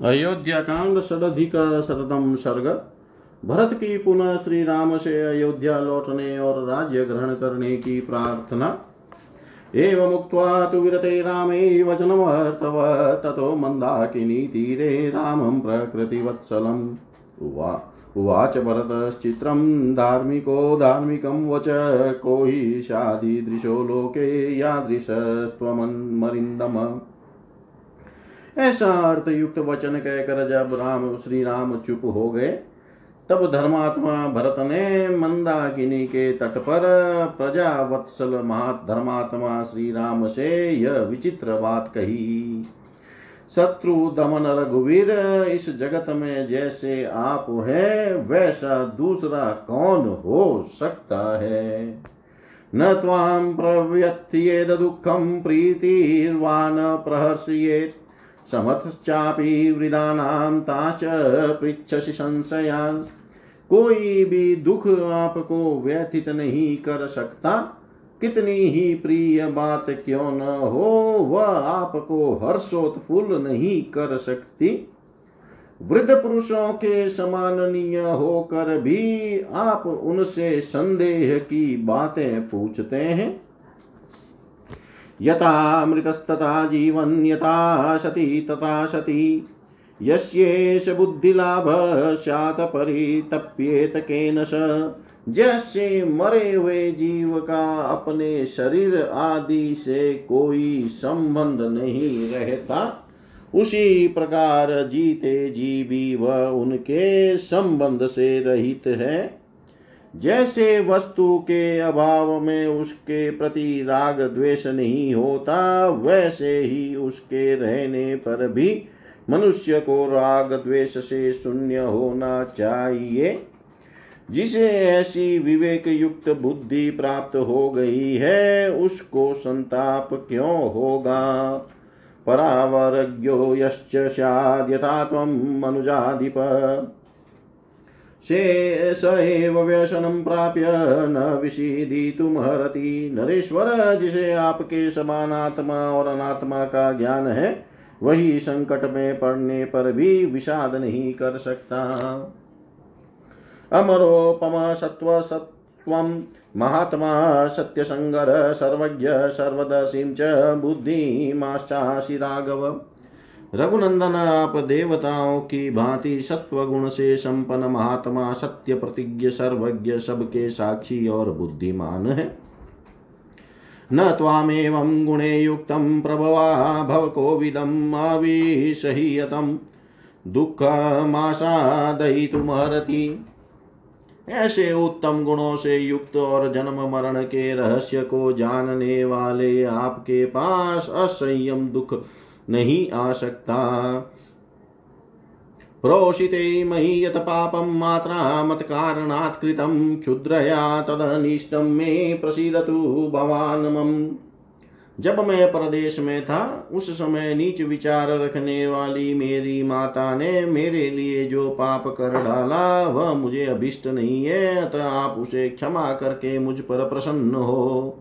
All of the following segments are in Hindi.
अयोध्या कांड षडधिक शततम सर्ग। भरत की पुनः श्री राम से अयोध्या लौटने और राज्य ग्रहण करने की प्रार्थना। एवं उक्त्वा तु विरते रामे वचनमर्थव ततो मन्दाकिनी तीरे रामं प्रकृतिवत्सलम्। उवा, उवाच भरतश्चित्रं, धार्मिको धार्मिकं वच को हि शादीदृशो लोके यादृशस्त्वमन्मरिन्दम। ऐसा अर्थ युक्त वचन कहकर जब राम श्री राम चुप हो गए, तब धर्मात्मा भरत ने मंदाकिनी के तट पर प्रजा वत्सल धर्मात्मा श्री राम से यह विचित्र बात कही। शत्रु, दमन, रघुवीर, इस जगत में जैसे आप हैं, वैसा दूसरा कौन हो सकता है? न त्वां प्रव्यत्येद दुःखं प्रीतिर्वान् प्रहर्षयेत्। समर्थश्चापि वृदानां ताश्च पृच्छसि संशयान् कोई भी दुख आपको व्यथित नहीं कर सकता। कितनी ही प्रिय बात क्यों न हो, वह आपको हर्षोत्फुल नहीं कर सकती। वृद्ध पुरुषों के समाननीय होकर भी आप उनसे संदेह की बातें पूछते हैं। यथामृतस्तथा जीवन यथा सती तथा सती यस्येष बुद्धिलाभ स्यात् परितप्येत केन स। जैसे मरे हुए जीव का अपने शरीर आदि से कोई संबंध नहीं रहता। उसी प्रकार जीते जी भी वह उनके संबंध से रहित है। जैसे वस्तु के अभाव में उसके प्रति राग द्वेष नहीं होता, वैसे ही उसके रहने पर भी मनुष्य को राग द्वेष से शून्य होना चाहिए। जिसे ऐसी विवेक युक्त बुद्धि प्राप्त हो गई है, उसको संताप क्यों होगा? परावरज्ञो यश्च स्याद् यथा त्वं मनुजाधिप। से एव व्यसनं प्राप्य न विषीदितुमर्हति नरेश्वर, जिसे आपके समान आत्मा और अनात्मा का ज्ञान है, वही संकट में पड़ने पर भी विषाद नहीं कर सकता। अमरोपम सत्व सत्वम महात्मा सत्यसंगर, सर्वज्ञ सर्वदशीं च, बुद्धिमाश्चासि राघव। रघुनंदन आप देवताओं की भांति सत्व गुण से संपन्न महात्मा सत्य प्रतिज्ञ सर्वज्ञ सबके साक्षी और बुद्धिमान है। न त्वामेवं गुणे युक्तं प्रभवा भव कोविदम् आविषहीयतं दुःखमासादयितुमर्हति। ऐसे उत्तम गुणों से युक्त और जन्म मरण के रहस्य को जानने वाले आपके पास असंयम दुख नहीं आ सकता प्रोषिते मयि यत पापं मात्रा मत्कारणात् कृतं क्षुद्रया तदनिष्टं मे प्रसीदतु भवान् मम जब मैं प्रदेश में था, उस समय नीच विचार रखने वाली मेरी माता ने मेरे लिए जो पाप कर डाला, वह मुझे अभिष्ट नहीं है, अतः आप उसे क्षमा करके मुझ पर प्रसन्न हो।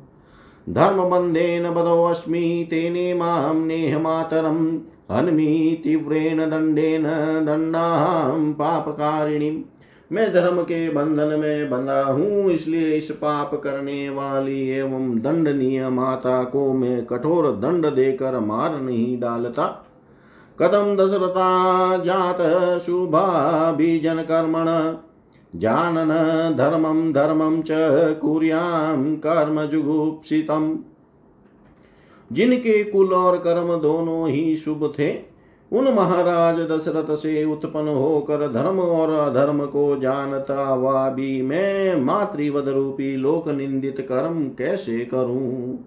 धर्म बंधेन बदोऽस्मि तेने माँ नेहमातरम् हन्मि तीव्रेण दंडेन दंडाहं पापकारिणीम्। मैं धर्म के बंधन में बंधा हूँ, इसलिए इस पाप करने वाली एवं दंडनीय माता को मैं कठोर दंड देकर मार नहीं डालता। कदम दशरथा जात शुभा शुभाभिजन कर्मण। जानन धर्मं धर्मं च कुर्यां कर्म जुगुप्सितम् जिनके कुल और कर्म दोनों ही शुभ थे, उन महाराज दशरथ से उत्पन्न होकर धर्म और अधर्म को जानता हुआ भी मैं मातृवद रूपी लोक निंदित कर्म कैसे करूँ?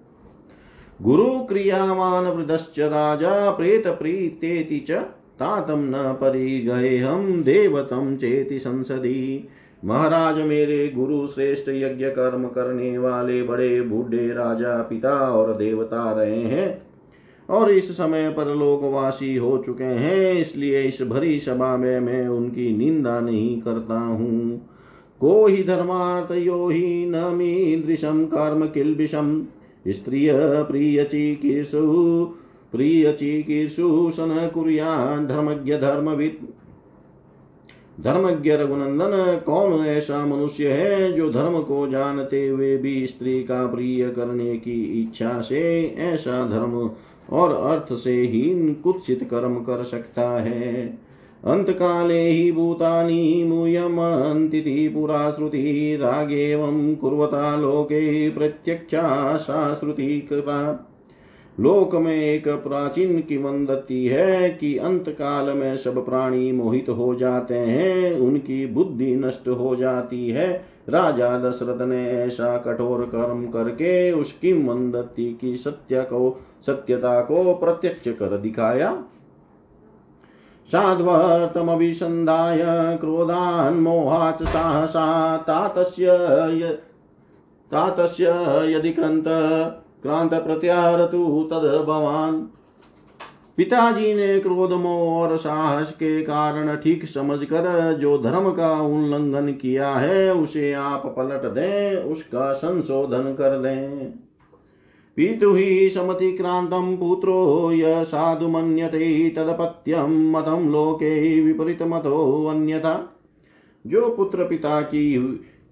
गुरु क्रियावान वृदश्च राजा प्रेत प्रीतेति च तातम न परि गए हम देवतम चेति संसदी। महाराज मेरे गुरु श्रेष्ठ यज्ञ कर्म करने वाले बड़े बूढ़े राजा पिता और देवता रहे हैं और इस समय पर लोकवासी हो चुके हैं, इसलिए इस भरी सभा में मैं उनकी निंदा नहीं करता हूँ। को ही धर्मार्थ यो ही न मीदृशम कर्म किल्बिषम स्त्रिय प्रिय चिकीर्षु प्रियचिकीर्षुषन कुर्यान् धर्मज्ञ धर्मवित् धर्मज्ञ रघुनंदन, कौन ऐसा मनुष्य है जो धर्म को जानते हुए भी स्त्री का प्रिय करने की इच्छा से ऐसा धर्म और अर्थ से हीन कुत्सित कर्म कर सकता है? अंत काले ही भूतानि मूयमन्तिति पुरा श्रुति रागेवं कुर्वता लोके प्रत्यक्षा सा श्रुति कृता। लोक में एक प्राचीन की किवंदती है कि अंत काल में सब प्राणी मोहित हो जाते हैं, उनकी बुद्धि नष्ट हो जाती है। राजा दशरथ ने ऐसा कठोर कर्म करके उस किवंदती की सत्य को, सत्यता को प्रत्यक्ष कर दिखाया। साध्वतमभिसन्धाय क्रोधान्मोहाच साहसा, तातस्य तातस्य यदि क्रन्त क्रांत प्रत्यारतु तद भवान। पिताजी ने क्रोध मोह और साहस के कारण ठीक समझकर जो धर्म का उल्लंघन किया है, उसे आप पलट दें, उसका संशोधन कर दें। पीतु ही समतिक्रांतं पुत्रो, य साधु मन्यते तदपत्यम मतम लोके विपरीत मतो अन्यथा। जो पुत्र पिता की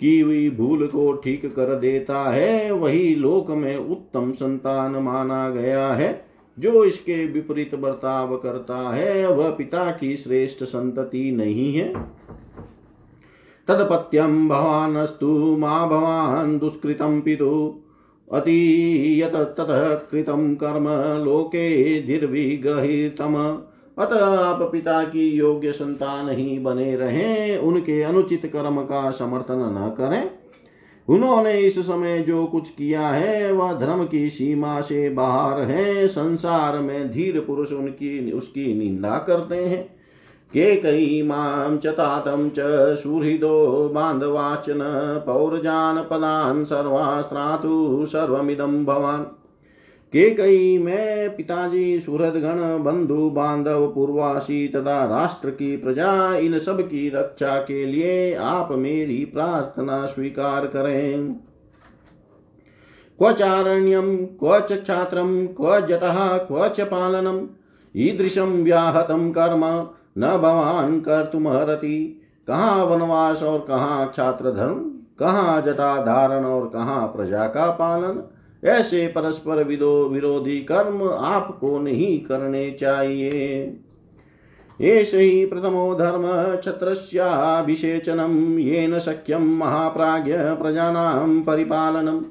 की हुई भूल को ठीक कर देता है, वही लोक में उत्तम संतान माना गया है। जो इसके विपरीत बर्ताव करता है, वह पिता की श्रेष्ठ संतति नहीं है। तदपत्यम भवानस्तु माँ भवान दुष्कृतम पितु। अति यत ततः कृतं कर्म लोके धीर्विगहितम अतः आप पिता की योग्य संतान ही बने रहें, उनके अनुचित कर्म का समर्थन न करें। उन्होंने इस समय जो कुछ किया है, वह धर्म की सीमा से बाहर है। संसार में धीर पुरुष उनकी, उसकी निंदा करते हैं। के कई माम च तातम च सुहृदो बांधवाचन, पौरजान पदान सर्वास्त्रातु सर्वमिदं भवान। के कई में पिताजी सूरत गण बंधु, बांधव, पूर्वासी तथा राष्ट्र की प्रजा, इन सब की रक्षा के लिए आप मेरी प्रार्थना स्वीकार करें। क्व चारण्यम, क्व छात्र क्व जट, क्व च पालनम ईदृशम व्याहतम कर्म, न भवान कर तुम हरती कहाँ वनवास और कहाँ छात्र धर्म कहाँ जटा धारण और कहाँ प्रजा का पालन ऐसे परस्पर विदो विरोधी कर्म आपको नहीं करने चाहिए। एष हि प्रथमो धर्म क्षत्रस्याभिषेचनं येन शक्यं महाप्राज्ञ प्रजानां परिपालनम्।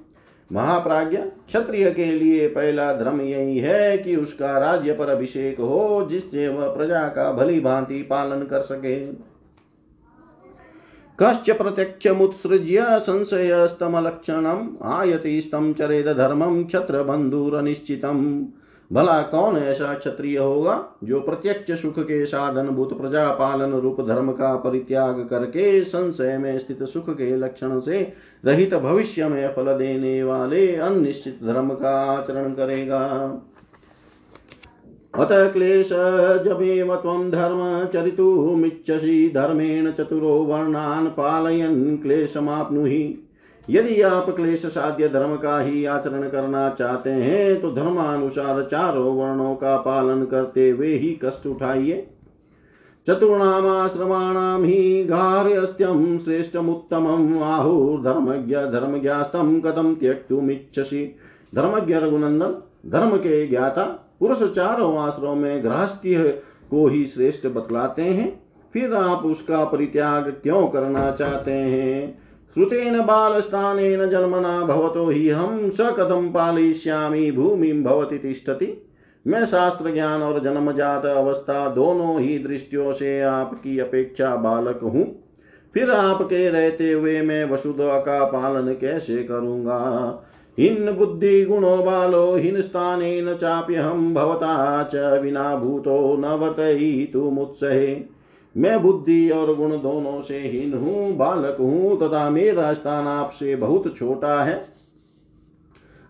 महाप्राज्ञ क्षत्रिय के लिए पहला धर्म यही है कि उसका राज्य पर अभिषेक हो, जिससे वह प्रजा का भली भांति पालन कर सके। कश्च प्रत्यक्षमुत्सृज्य संशयस्तमलक्षणम् आयति स्तं चरेद धर्मं क्षत्रबन्धुरनिश्चितम्। भला कौन ऐसा क्षत्रिय होगा जो प्रत्यक्ष सुख के साधन भूत प्रजा पालन रूप धर्म का परित्याग करके संशय में स्थित सुख के लक्षण से रहित भविष्य में फल देने वाले अनिश्चित धर्म का आचरण करेगा। अत क्लेशजमेव त्वं धर्म चरितुमिच्छसि धर्मेण चतुरो वर्णान् पालयन् क्लेशमाप्नुहि। यदि आप क्लेश साध्य धर्म का ही आचरण करना चाहते हैं तो धर्मानुसार चारों वर्णों का पालन करते हुए ही कष्ट उठाइए। चतुर्णामाश्रमाणां हि गार्हस्थ्यं श्रेष्ठमुत्तमम् आहुर्धर्मज्ञ धर्मज्ञास्तं कथं त्यक्तुमिच्छसि? धर्मज्ञ रघुनंदन, धर्म के ज्ञाता पुरुष चारों आश्रमों में गृहस्थी को ही श्रेष्ठ बतलाते हैं। फिर आप उसका परित्याग क्यों करना चाहते हैं? श्रुतेन बालस्थानेन जन्मना भवतो ही हम स कथम पालयिष्यामि, भूमि भवति तिष्ठति। मैं शास्त्र ज्ञान और जन्मजात अवस्था दोनों ही दृष्टियों से आपकी अपेक्षा बालक हूँ। फिर आपके रहते हुए मैं वसुधा का पालन कैसे करूँगा? हिन बुद्धि गुणो बालो स्थानेन चाप्यहं भवता च विना भूतो न वर्तयितुमुत्सहे मैं बुद्धि और गुण दोनों से हीन हूँ, बालक हूँ, तथा मेरा स्थान आपसे बहुत छोटा है।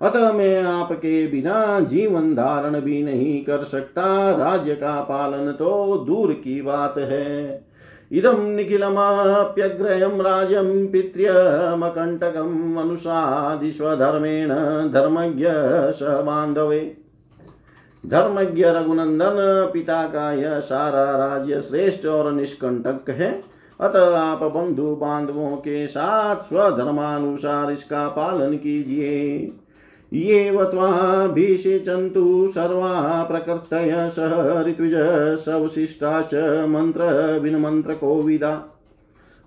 अतः मैं आपके बिना जीवन धारण भी नहीं कर सकता। राज्य का पालन तो दूर की बात है। इदं निखिलमाप्यग्रयं राज्यं पित्र्यमकण्टकम् धर्मज्ञ स बान्धवे धर्मज्ञ रघुनंदन पिता का यह सारा राज्य श्रेष्ठ और निष्कंटक है। अतः आप बंधु बांधवों के साथ स्वधर्मानुसार इसका पालन कीजिए। ये त्वाभिषिचन्तु सर्वा प्रकृतय सह ऋत्विज सवशिष्टाश्च मंत्र विदा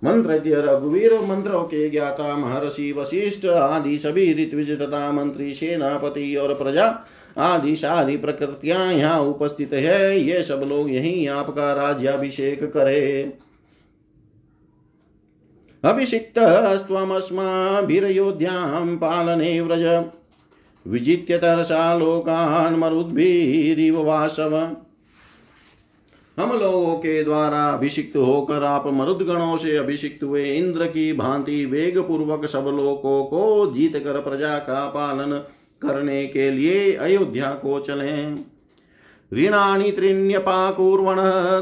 मंत्रज्ञ रघुवीर मंत्रों के ज्ञाता, महर्षि, वशिष्ठ आदि सभी ऋत्विज तथा मंत्री, सेनापति और प्रजा आदि सारी प्रकृतियाँ यहाँ उपस्थित है। ये सब लोग यही आपका राज्याभिषेक करे। अभिषिक्त स्वमस्माभिरयोध्यां पालने व्रज। विजित्य तरसा लोकान् मरुद्भिरिव वासव। हम लोगों के द्वारा अभिषिक्त होकर आप मरुदगणों से अभिषिक्त हुए इंद्र की भांति वेग पूर्वक सब लोगों को जीत कर प्रजा का पालन करने के लिए अयोध्या को चले। ऋणानि त्रिण्यपाकुर्वण,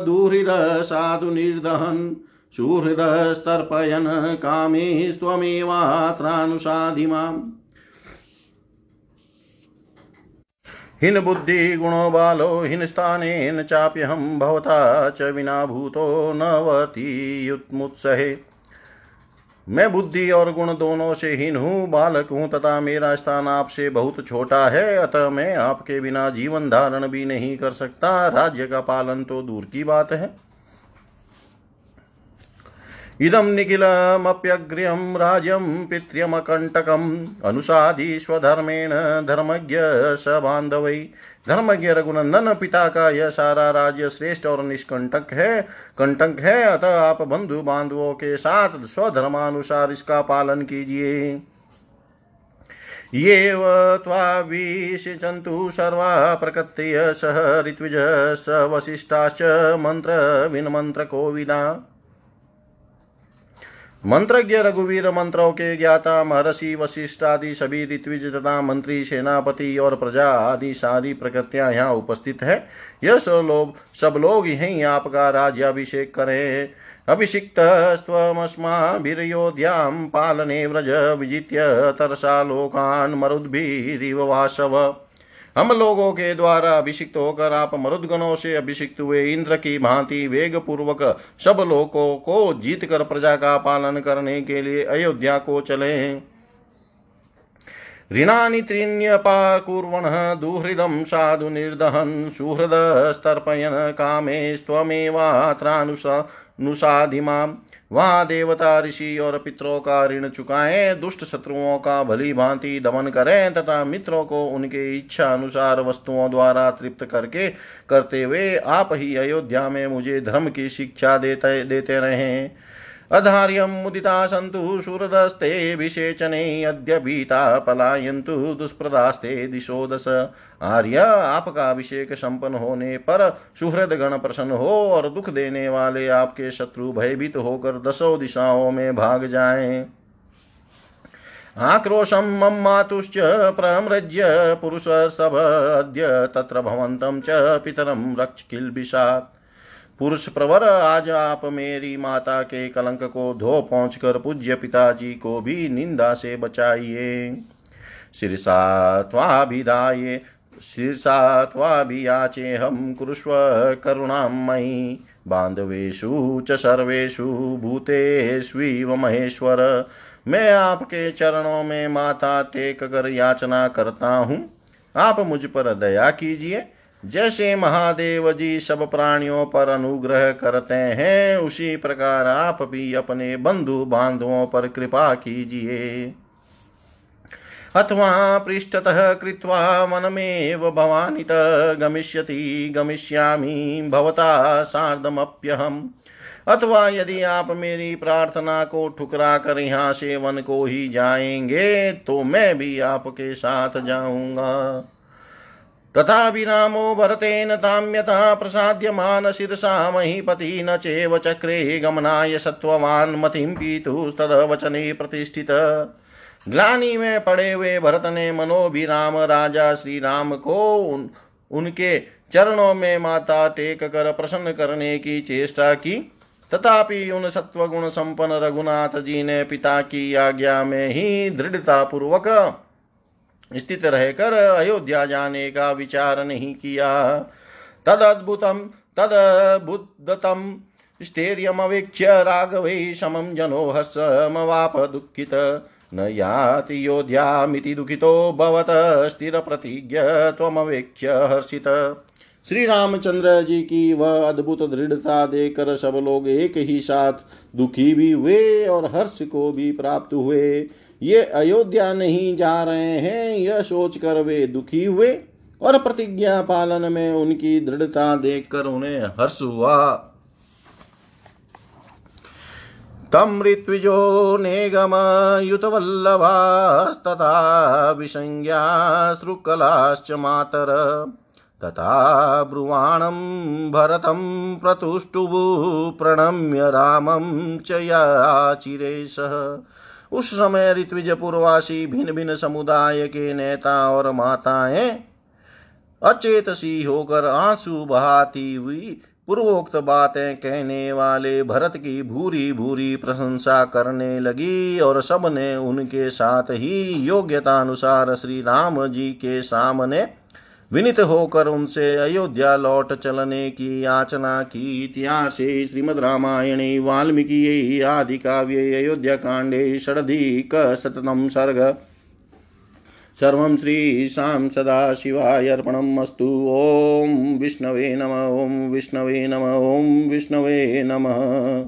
दुहृद साधु निर्दहन, सुहृद स्तर्पयन, कामे स्वमेवात्रानुसाधिमाम्। हिन बुद्धि गुणो बालो, हिन स्थानेन चाप्यहं भवता च विना भूतो न वर्तीयुत्मुत्सहे मैं बुद्धि और गुण दोनों से हीन हूँ, बालक हूँ तथा मेरा स्थान आपसे बहुत छोटा है, अतः मैं आपके बिना जीवन धारण भी नहीं कर सकता। राज्य का पालन तो दूर की बात है। इदं निखिलमप्यग्र्यं राज्यं पित्र्यमकण्टकम् अनुसाधीष्वधर्मेण धर्मज्ञ स बान्धवै। धर्मज्ञ रघुनंदन पिता का यह सारा राज्य श्रेष्ठ और निष्कंटक है। कंटक है, अतः आप बंधु बांधवों के साथ स्वधर्मानुसार इसका पालन कीजिए। ये त्वाविशन्तु सर्वा प्रकृत्य सह ऋत्विज स वसिष्ठाश्च मन्त्रविन्मन्त्रकोविदा मंत्रज्ञ रघुवीर मंत्रों के ज्ञाता, महर्षि वशिष्ठ आदि सभी ऋत्विज तथा मंत्री, सेनापति और प्रजा आदि सारी प्रकृतियाँ यहाँ उपस्थित है। यह सब लोग सब लोग यही आपका राज्याभिषेक करें अभिषिक्त स्वमस्माभिर्योध्यां पालने व्रज विजित्य, तरसा लोकान् मरुद्भिरिव हम लोगों के द्वारा अभिषिक्त होकर आप मरुदगणों से अभिषिक्त हुए इंद्र की भांति वेग पूर्वक सब लोगों को जीत कर प्रजा का पालन करने के लिए अयोध्या को चले। ऋणानि त्रीण्यपाकुर्वणः दुहृदं साधु निर्दहन् सुहृदस्तर्पयन् कामे स्वमेवात्रानुसाधिमाम् वहाँ देवता ऋषि और पितरों का ऋण चुकाएँ, दुष्ट शत्रुओं का भली भांति दमन करें तथा मित्रों को उनके इच्छा अनुसार वस्तुओं द्वारा तृप्त करके करते हुए आप ही अयोध्या में मुझे धर्म की शिक्षा देते देते रहें। अधार्यं मुदिता सन्तु सुहृदस्ते विषेचने अद्य भीता पलायन्तु दुष्प्रदास्ते दिशो दश आर्य, आपका अभिषेक संपन्न होने पर सुहृद गण प्रसन्न हो और दुख देने वाले आपके शत्रु भयभीत होकर दसों दिशाओं में भाग जाएँ। आक्रोशं मम मातुश्च प्रमृज्य पुरुषसभ अद्य तत्र भवन्तं च पितरं रक्ष किल्बिषात्। पुरुष प्रवर, आज आप मेरी माता के कलंक को धो पहुँच कर पूज्य पिताजी को भी निंदा से बचाइए। शीर्षा त्वाभिधाये शीर्षा त्वाभियाचेऽहं कुरुष्व करुणां मयि बांधवेशु च सर्वेषु भूतेष्वीव महेश्वर। मैं आपके चरणों में माथा टेक कर याचना करता हूँ। आप मुझ पर दया कीजिए जैसे महादेव जी सब प्राणियों पर अनुग्रह करते हैं, उसी प्रकार आप भी अपने बंधु बांधवों पर कृपा कीजिए। अथवा पृष्ठतः कृत्वा वनमेव भवानित गमिष्यति, गमिष्यामि, भवता सार्धमप्यहम्। अथवा यदि आप मेरी प्रार्थना को ठुकरा कर यहाँ से वन को ही जाएँगे तो मैं भी आपके साथ जाऊँगा। तथा विरामो भरतेन ताम्यता प्रसाद्यमानशिरसा महीपति न चेव चक्रे गमनाय सत्ववान् मतिं पीतुस्तदवचने प्रतिष्ठित। ग्लानी में पड़े हुए भरत ने मनोभिराम राजा श्री राम को उन, उनके चरणों में माता टेक कर प्रसन्न करने की चेष्टा की। तथापि उन सत्वगुण संपन्न रघुनाथ जी ने पिता की आज्ञा में ही दृढ़ता पूर्वक स्थित रहकर अयोध्या जाने का विचार नहीं किया। तदद्भुतं तदबुद्धतं स्थैर्यमवेक्ष्य राघवे समं जनो हर्षमवाप दुःखित। न याति योध्यामिति दुःखितो भवत स्थिरप्रतिज्ञ त्वमवेक्ष्य हर्षित। श्री रामचंद्र जी की वह अद्भुत दृढ़ता देकर सब लोग एक ही साथ दुखी भी हुए और हर्ष को भी प्राप्त हुए। ये अयोध्या नहीं जा रहे हैं, यह सोचकर वे दुखी हुए और प्रतिज्ञा पालन में उनकी दृढ़ता देखकर उन्हें हर्ष हुआ। तं ऋत्विजो नेगमयुतवल्लभास्तथा विसंज्ञाश्रुकलाश्च मातर, तथा ब्रुवाणं भरतं प्रतुष्टुः प्रणम्य रामं च याचिरे सह उस समय ऋत्विज पूर्वासी भिन्न भिन्न समुदाय के नेता और माताएँ अचेत सी होकर आँसू बहाती हुई पूर्वोक्त बातें कहने वाले भरत की भूरी भूरी प्रशंसा करने लगी और सबने उनके साथ ही योग्यता अनुसार श्री राम जी के सामने विनित होकर उनसे अयोध्या लौट चलने की याचना की। इतिहास श्रीमद रामायणे, वाल्मीकि आदि काव्ये, अयोध्या कांडे षडधिक शतम सर्ग। सर्वं श्रीशां सदाशिवाय अर्पणम् ॐ विष्णवे नम ॐ विष्णवे नम ॐ विष्णवे नमः।